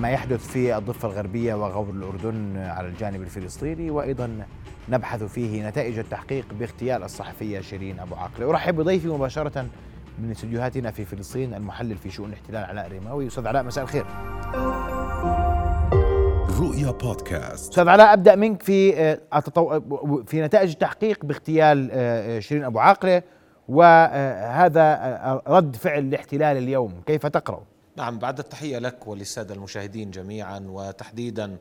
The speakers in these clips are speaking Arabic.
ما يحدث في الضفة الغربية وغور الأردن على الجانب الفلسطيني وأيضا نبحث فيه نتائج التحقيق باغتيال الصحفية شيرين أبو عاقلة. أرحب بضيفي مباشرة من استديوهاتنا في فلسطين المحلل في شؤون الاحتلال علاء رماوي أستاذ علاء مساء الخير. رؤيا بودكاست. أستاذ علاء أبدأ منك في آه، في نتائج التحقيق باغتيال آه، شيرين أبو عاقلة وهذا آه، رد فعل الاحتلال اليوم. كيف تقرأ؟ نعم بعد التحية لك وللسادة المشاهدين جميعا وتحديدا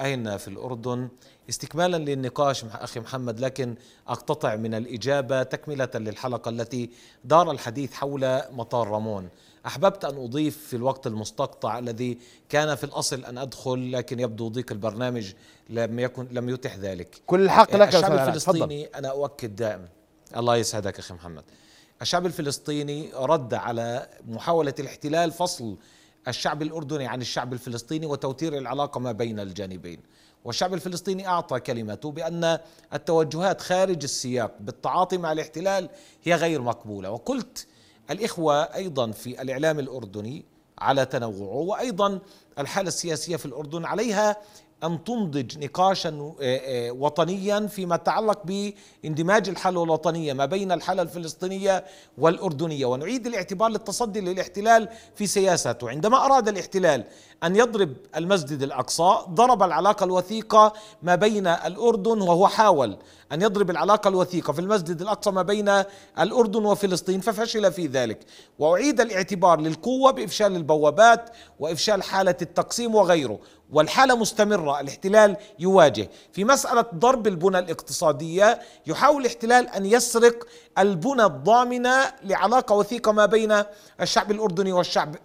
أين في الأردن. استكمالا للنقاش مع أخي محمد لكن أقتطع من الإجابة تكملة للحلقة التي دار الحديث حول مطار رامون. أحببت أن أضيف في الوقت المستقطع الذي كان في الأصل أن أدخل لكن يبدو ضيق البرنامج لم يكن لم يتح ذلك. كل الحق لك الشعب الفلسطيني أنا أؤكد دائما. الله يسعدك أخي محمد. الشعب الفلسطيني رد على محاولة الاحتلال فصل الشعب الأردني عن الشعب الفلسطيني وتوتير العلاقة ما بين الجانبين. والشعب الفلسطيني أعطى كلمته بأن التوجهات خارج السياق بالتعاطي مع الاحتلال هي غير مقبولة. وقلت الإخوة أيضا في الإعلام الأردني على تنوعه وأيضا الحالة السياسية في الأردن عليها أن تنضج نقاشا آه، آه، وطنيا فيما يتعلق باندماج الحالة الوطنية ما بين الحالة الفلسطينية والأردنية. ونعيد الاعتبار للتصدي للاحتلال في سياسته عندما أراد الاحتلال أن يضرب المسجد الأقصى ضرب العلاقة الوثيقة ما بين الأردن وهو حاول أن يضرب العلاقة الوثيقة في المسجد الأقصى ما بين الأردن وفلسطين ففشل في ذلك. وأعيد الاعتبار للقوة بإفشال البوابات وإفشال حالة التقسيم وغيره. والحالة مستمرة الاحتلال يواجه. في مسألة ضرب البنى الاقتصادية يحاول الاحتلال أن يسرق البنى الضامنة لعلاقة وثيقة ما بين الشعب الأردني والشعب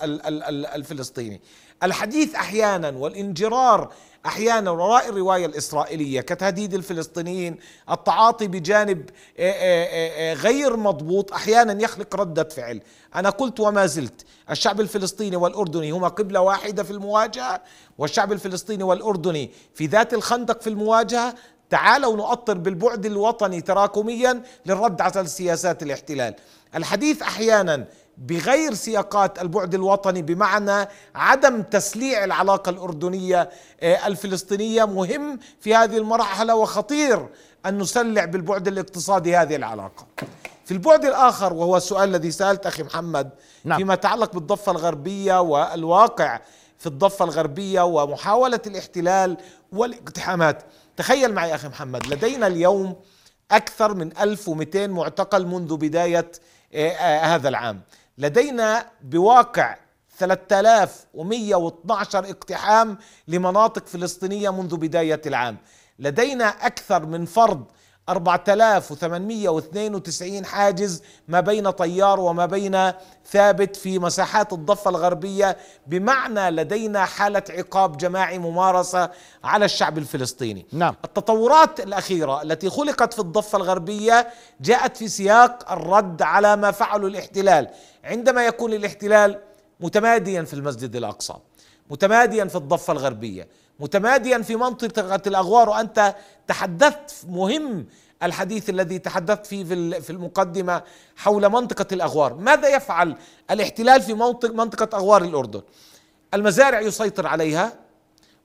الفلسطيني. الحديث أحيانا والانجرار أحيانا وراء الرواية الإسرائيلية كتهديد الفلسطينيين التعاطي بجانب آه، آه، آه، غير مضبوط أحيانا يخلق ردة فعل. أنا قلت وما زلت الشعب الفلسطيني والأردني هما قبلة واحدة في المواجهة والشعب الفلسطيني والأردني في ذات الخندق في المواجهة تعالوا نؤطر بالبعد الوطني تراكميا للرد على سياسات الاحتلال. الحديث أحيانا بغير سياقات البعد الوطني بمعنى عدم تسليع العلاقة الأردنية آه، الفلسطينية مهم في هذه المرحلة وخطير أن نسلع بالبعد الاقتصادي هذه العلاقة. في البعد الآخر وهو السؤال الذي سألت أخي محمد نعم. فيما يتعلق بالضفة الغربية والواقع في الضفة الغربية ومحاولة الاحتلال والاقتحامات. تخيل معي أخي محمد لدينا اليوم أكثر من 1200 معتقل منذ بداية آه، آه، هذا العام لدينا بواقع 3112 اقتحام لمناطق فلسطينية منذ بداية العام. لدينا أكثر من فرض 4892 حاجز ما بين طيار وما بين ثابت في مساحات الضفة الغربية بمعنى لدينا حالة عقاب جماعي ممارسة على الشعب الفلسطيني نعم. التطورات الأخيرة التي خلقت في الضفة الغربية جاءت في سياق الرد على ما فعله الاحتلال عندما يكون الاحتلال متماديا في المسجد الأقصى متماديا في الضفة الغربية متماديا في منطقة الأغوار وأنت تحدثت مهم الحديث الذي تحدثت فيه في المقدمة حول منطقة الأغوار. ماذا يفعل الاحتلال في منطقة أغوار الأردن؟ المزارع يسيطر عليها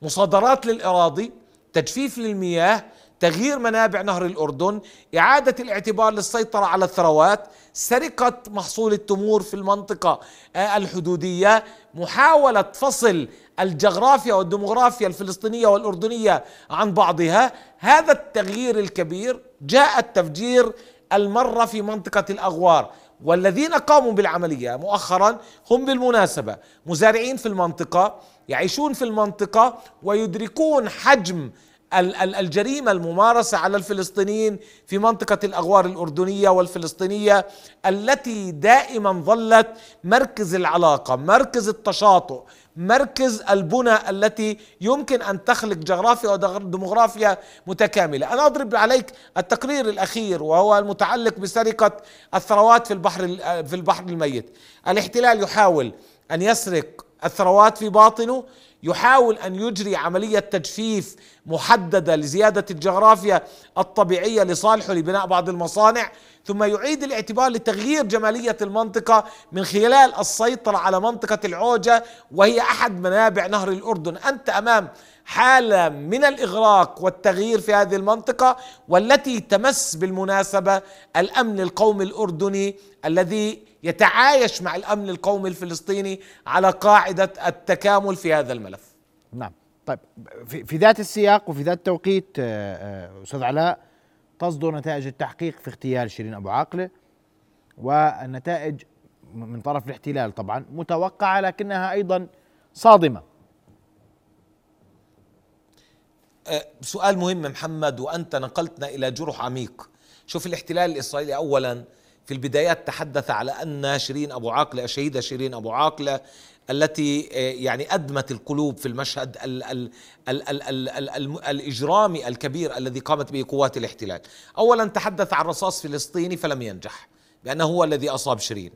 مصادرات للأراضي تجفيف للمياه تغيير منابع نهر الأردن إعادة الاعتبار للسيطرة على الثروات سرقة محصول التمور في المنطقة آه، الحدودية محاولة فصل الجغرافيا والديموغرافيا الفلسطينية والأردنية عن بعضها. هذا التغيير الكبير جاء التفجير المرة في منطقة الأغوار والذين قاموا بالعملية مؤخرا هم بالمناسبة مزارعين في المنطقة يعيشون في المنطقة ويدركون حجم الجريمة الممارسة على الفلسطينيين في منطقة الأغوار الأردنية والفلسطينية التي دائما ظلت مركز العلاقة مركز التشاطؤ مركز البنى التي يمكن أن تخلق جغرافيا وديموغرافيا متكاملة، أنا أضرب عليك التقرير الأخير وهو المتعلق بسرقة الثروات في البحر في البحر الميت، الاحتلال يحاول أن يسرق الثروات في باطنه يحاول أن يجري عملية تجفيف محددة لزيادة الجغرافيا الطبيعية لصالحه لبناء بعض المصانع ثم يعيد الاعتبار لتغيير جمالية المنطقة من خلال السيطرة على منطقة العوجة وهي أحد منابع نهر الأردن أنت أمام حالة من الإغراق والتغيير في هذه المنطقة والتي تمس بالمناسبة الأمن القومي الأردني الذي يتعايش مع الأمن القومي الفلسطيني على قاعدة التكامل في هذا الملف. نعم. طيب في, ذات السياق وفي ذات التوقيت آه، آه، أستاذ علاء تصدر نتائج التحقيق في اغتيال شيرين أبو عاقلة والنتائج من طرف الاحتلال طبعا متوقعة لكنها أيضا صادمة. أه، سؤال مهم محمد وأنت نقلتنا إلى جرح عميق. شوف الاحتلال الإسرائيلي اولا في البدايات تحدث على أن شيرين أبو عاقلة الشهيدة شيرين أبو عاقلة التي أه، يعني أدمت القلوب في المشهد ال ال ال ال ال ال ال الإجرامي الكبير الذي قامت به قوات الاحتلال. اولا تحدث عن رصاص فلسطيني فلم ينجح بانه هو الذي أصاب شيرين.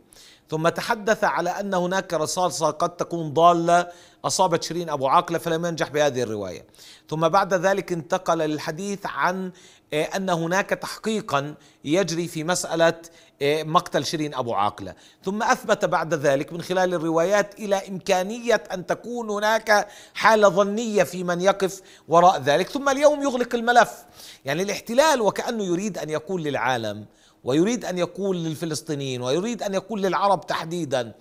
ثم تحدث على أن هناك رصاصة قد تكون ضالة أصابت شيرين أبو عاقلة فلم ينجح بهذه الرواية. ثم بعد ذلك انتقل للحديث عن آه، أن هناك تحقيقا يجري في مسألة آه، مقتل شيرين أبو عاقلة، ثم أثبت بعد ذلك من خلال الروايات إلى إمكانية أن تكون هناك حالة ظنية في من يقف وراء ذلك، ثم اليوم يغلق الملف، يعني الاحتلال وكأنه يريد أن يقول للعالم ويريد أن يقول للفلسطينيين ويريد أن يقول للعرب تحديدا.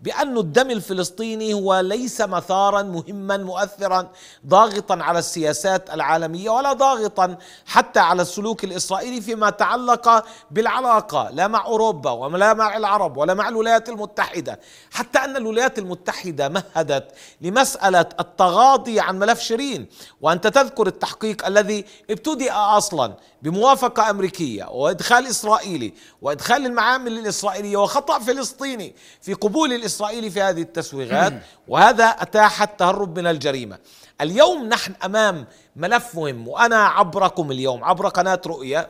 بأن الدم الفلسطيني هو ليس مثارا مهما مؤثرا ضاغطا على السياسات العالمية ولا ضاغطا حتى على السلوك الإسرائيلي فيما تعلق بالعلاقة لا مع أوروبا ولا مع العرب ولا مع الولايات المتحدة. حتى أن الولايات المتحدة مهدت لمسألة التغاضي عن ملف شيرين. وأنت تذكر التحقيق الذي ابتدأ أصلا بموافقة أمريكية وإدخال إسرائيلي وإدخال المعامل الإسرائيلية وخطأ فلسطيني في قبول الإسرائيلي في هذه التسويغات وهذا أتاح التهرب من الجريمة. اليوم نحن أمام ملف مهم وأنا عبركم اليوم عبر قناة رؤية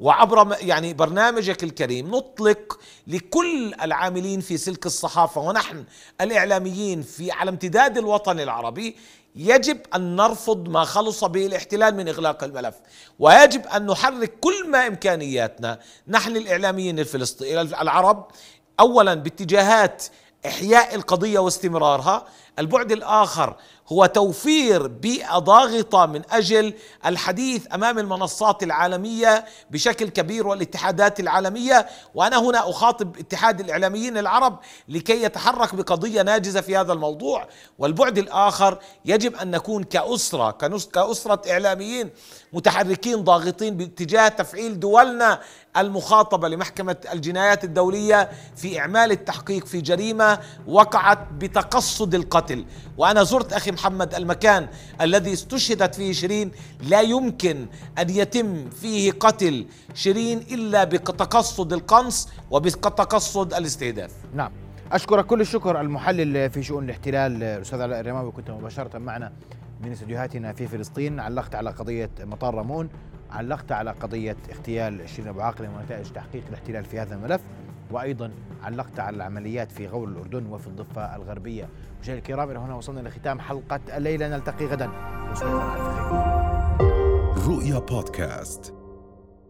وعبر يعني برنامجك الكريم نطلق لكل العاملين في سلك الصحافة ونحن الإعلاميين في على امتداد الوطن العربي يجب أن نرفض ما خلص به الاحتلال من إغلاق الملف. ويجب أن نحرك كل ما إمكانياتنا. نحن الإعلاميين الفلسطينيين العرب اولا باتجاهات إحياء القضية واستمرارها. البعد الآخر هو توفير بيئة ضاغطة من أجل الحديث أمام المنصات العالمية بشكل كبير والاتحادات العالمية. وأنا هنا أخاطب اتحاد الإعلاميين العرب لكي يتحرك بقضية ناجزة في هذا الموضوع. والبعد الآخر يجب أن نكون كأسرة كأسرة إعلاميين متحركين ضاغطين باتجاه تفعيل دولنا المخاطبة لمحكمة الجنايات الدولية في إعمال التحقيق في جريمة وقعت بتقصد القتل. وأنا زرت أخي محمد المكان الذي استشهدت فيه شيرين لا يمكن أن يتم فيه قتل شيرين إلا بتقصد القنص وبتقصد الاستهداف. نعم. اشكرك كل الشكر المحلل في شؤون الاحتلال الأستاذ علاء الرماوي كنت مباشرة معنا من استديوهاتنا في فلسطين. علقت على قضية مطار رامون علقت على قضية اغتيال شيرين أبو عاقله ونتائج تحقيق الاحتلال في هذا الملف. وأيضا علقت على العمليات في غور الأردن وفي الضفة الغربية. مشاهدينا الكرام إلى هنا وصلنا لختام حلقة الليلة. نلتقي غدا. رؤيا بودكاست.